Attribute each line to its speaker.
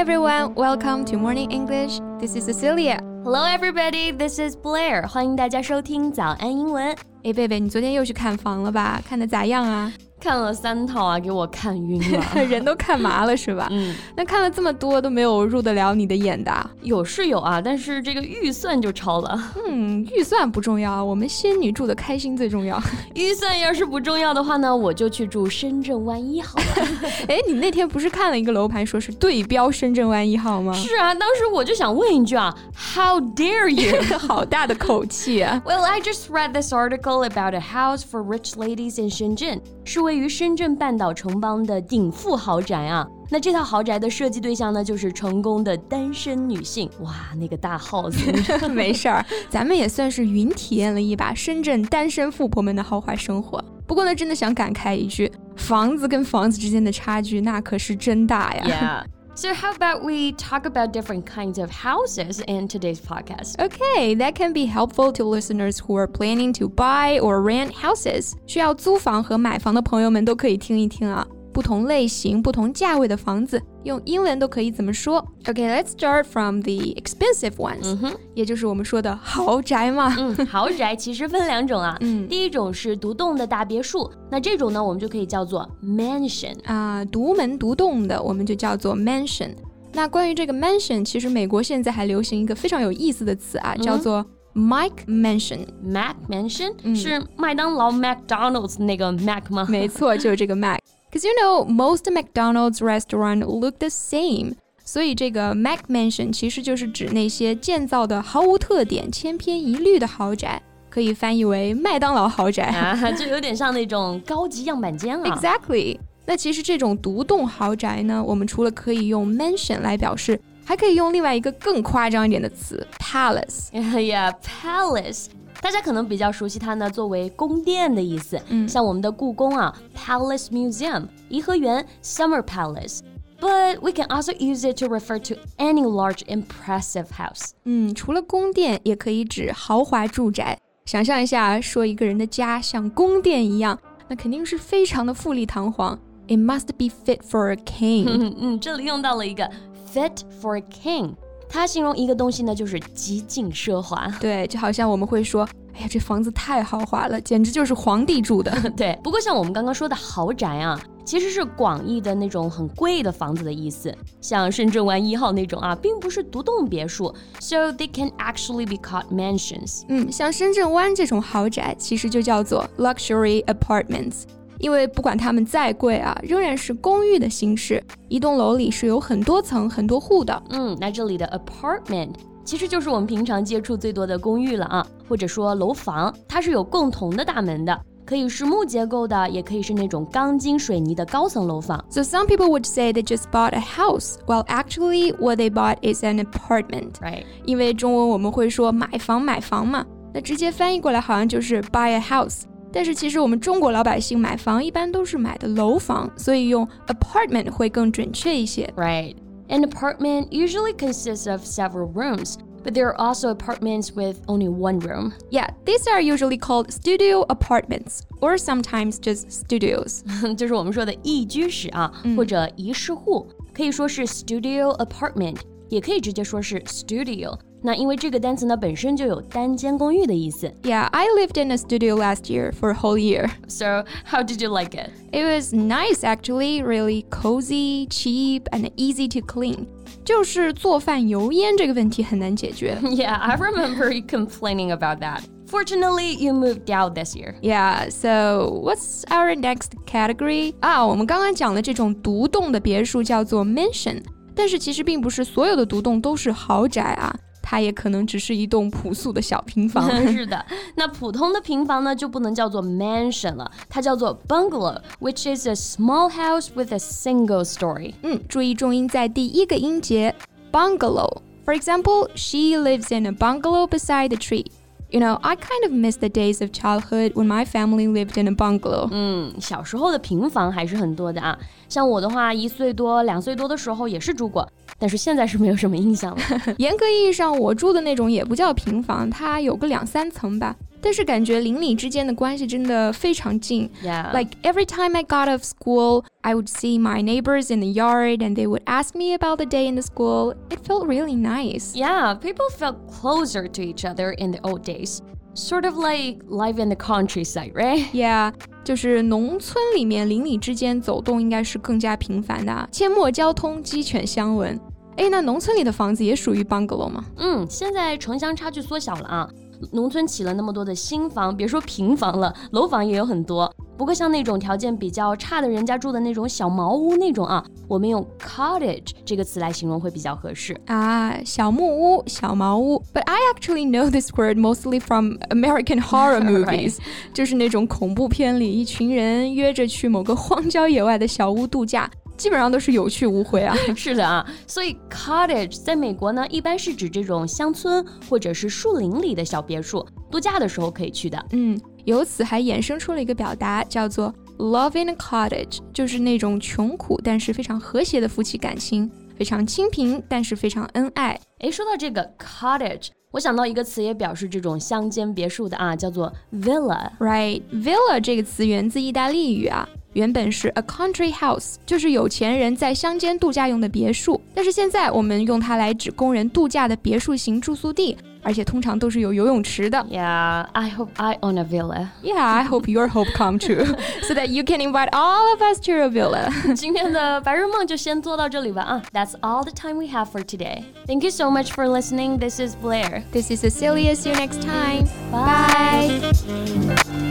Speaker 1: everyone, welcome to Morning English. This is Cecilia.
Speaker 2: Hello, everybody. This is Blair. 欢迎大家收听早安英文。
Speaker 1: 哎，贝贝，你昨天又去看房了吧？看的咋样啊？
Speaker 2: 看了三套啊，给我看晕了，
Speaker 1: 人都看麻了是吧？
Speaker 2: 嗯，
Speaker 1: 那看了这么多都没有入得了你的眼的，
Speaker 2: 有是有啊，但是这个预算就超了。
Speaker 1: 嗯，预算不重要，我们仙女住的开心最重要。
Speaker 2: 预算要是不重要的话呢，我就去住深圳湾一号了。
Speaker 1: 哎，你那天不是看了一个楼盘，说是对标深圳湾一号吗？
Speaker 2: 是啊，当时我就想问一句啊，How dare you？
Speaker 1: 好大的口气啊
Speaker 2: ！Well, I just read this article about a house for rich ladies in Shenzhen. 是位于深圳半岛城邦的顶富豪宅啊！那这套豪宅的设计对象呢，就是成功的单身女性。哇，那个大 house，
Speaker 1: 没事儿，咱们也算是云体验了一把深圳单身富婆们的豪华生活。不过呢，真的想感慨一句，房子跟房子之间的差距，那可是真大
Speaker 2: 呀。So, how about we talk about different kinds of houses in today's podcast?
Speaker 1: Okay, that can be helpful to listeners who are planning to buy or rent houses. 需要租房和买房的朋友们都可以听一听啊。 不同类型、不同价位的房子，用英文都可以怎么说？Okay, let's start from the expensive ones，、嗯、哼也就是我们说的豪宅嘛。
Speaker 2: 嗯，豪宅其实分两种啊。嗯，第一种是独栋的大别墅，那这种呢，我们就可以叫做 mansion
Speaker 1: 啊，独门独栋的，我们就叫做 mansion。那关于这个 mansion，其实美国现在还流行一个非常有意思的词啊，叫做 Mac Mansion。
Speaker 2: Mac Mansion、嗯、是麦当劳 McDonald's 那个 Mac 吗？
Speaker 1: 没错，就是这个 Mac。Because you know, most McDonald's restaurant look the same. 所以这个 Mac Mansion 其实就是指那些建造的毫无特点、千篇一律的豪宅，可以翻译为麦当劳豪宅
Speaker 2: 啊，就有点像那种高级样板间啊。
Speaker 1: Exactly。那其实这种独栋豪宅呢，我们除了可以用 mansion 来表示，还可以用另外一个更夸张一点的词
Speaker 2: palace。Yeah, palace. 大家可能比较熟悉它呢，作为宫殿的意思。嗯，像我们的故宫啊，Palace Museum，颐和园，Summer Palace。But we can also use it to refer to any large impressive house。
Speaker 1: 嗯，除了宫殿，也可以指豪华住宅。想象一下，说一个人的家像宫殿一样，那肯定是非常的富丽堂皇。It must be fit for a king。
Speaker 2: 嗯嗯，这里用到了一个 fit for a king。它形容一个东西呢，就是极尽奢华。
Speaker 1: 对，就好像我们会说，哎呀，这房子太豪华了，简直就是皇帝住的。
Speaker 2: 对，不过像我们刚刚说的豪宅啊，其实是广义的那种很贵的房子的意思。像深圳湾一号那种啊，并不是独栋别墅，so they can actually be called mansions。
Speaker 1: 嗯，像深圳湾这种豪宅，其实就叫做 luxury apartments。因为不管它们再贵啊，仍然是公寓的形式。一栋楼里是有很多层、很多户的。
Speaker 2: 嗯，那这里的 apartment 其实就是我们平常接触最多的公寓了啊，或者说楼房，它是有共同的大门的，可以是木结构的，也可以是那种钢筋水泥的高层楼房。
Speaker 1: So some people would say they just bought a house, while actually what they bought is an apartment.
Speaker 2: Right？
Speaker 1: 因为中文我们会说买房买房嘛，那直接翻译过来好像就是 buy a house。 但是其实我们中国老百姓买房一般都是买的楼房，所以用 apartment 会更准确一些。
Speaker 2: Right. An apartment usually consists of several rooms. But there are also apartments with only one room.
Speaker 1: Yeah, these are usually called studio apartments, or sometimes just studios.
Speaker 2: 就是我们说的一居室啊，或者一室户，可以说是 studio apartment，也可以直接说是 studio。 那因为这个单词呢本身就有单间公寓的意思。
Speaker 1: Yeah, I lived in a studio last year for a whole year.
Speaker 2: So, how did you like it?
Speaker 1: It was nice actually, really cozy, cheap, and easy to clean. 就是做饭油烟这个问题很难解决。
Speaker 2: Yeah, I remember you complaining about that. Fortunately, you moved out this year.
Speaker 1: Yeah, so what's our next category? 啊，我们刚刚讲的这种独栋的别墅叫做 mansion，但是其实并不是所有的独栋都是豪宅啊。 它也可能只是一栋朴素的小平房。
Speaker 2: 是的，那普通的平房呢，就不能叫做 mansion 了，它叫做 bungalow，which is a small house with a single story。
Speaker 1: 嗯，注意重音在第一个音节，bungalow。For example, she lives in a bungalow beside the tree. You know, I kind of miss the days of childhood when my family lived in a bungalow.
Speaker 2: 嗯，小时候的平房还是很多的啊。像我的话，一岁多、两岁多的时候也是住过，但是现在是没有什么印象了。
Speaker 1: 严格意义上，我住的那种也不叫平房，它有个两三层吧。 但是感觉邻里之间的关系真的非常近。
Speaker 2: Yeah.
Speaker 1: Like every time I got off school, I would see my neighbors in the yard and they would ask me about the day in the school. It felt really nice.
Speaker 2: Yeah, people felt closer to each other in the old days. Sort of like life in the countryside, right?
Speaker 1: Yeah，就是农村里面邻里之间走动应该是更加频繁的，阡陌交通，鸡犬相闻。哎，那农村里的房子也属于 bungalow 吗？
Speaker 2: 嗯，现在城乡差距缩小了啊， 农村起了那么多的新房，别说平房了，楼房也有很多。不过像那种条件比较差的人家住的那种小茅屋那种啊，我们用 cottage 这个词来形容会比较合适
Speaker 1: 啊，小木屋、小茅屋。But I actually know this word mostly from American horror movies，就是那种恐怖片里一群人约着去某个荒郊野外的小屋度假。基本上都是有去无回啊。
Speaker 2: 是的啊，所以 cottage 在美国呢，一般是指这种乡村或者是树林里的小别墅，度假的时候可以去的。
Speaker 1: 嗯，由此还衍生出了一个表达，叫做 love in a cottage，就是那种穷苦但是非常和谐的夫妻感情，非常清贫但是非常恩爱。
Speaker 2: 诶，说到这个 cottage，我想到一个词也表示这种乡间别墅的啊，叫做 villa。
Speaker 1: Right，villa 这个词源自意大利语啊。原本是 a country house，就是有钱人在乡间度假用的别墅，但是现在我们用它来指供人度假的别墅型住宿地，而且通常都是有游泳池的。
Speaker 2: Yeah, I hope I own a villa.
Speaker 1: Yeah, I hope your hope come true, so that you can invite all of us to your villa.
Speaker 2: 今天的白日梦就先做到这里吧啊！That's all the time we have for today. Thank you so much for listening. This is Blair.
Speaker 1: This is Cecilia. See you next time.
Speaker 2: Bye.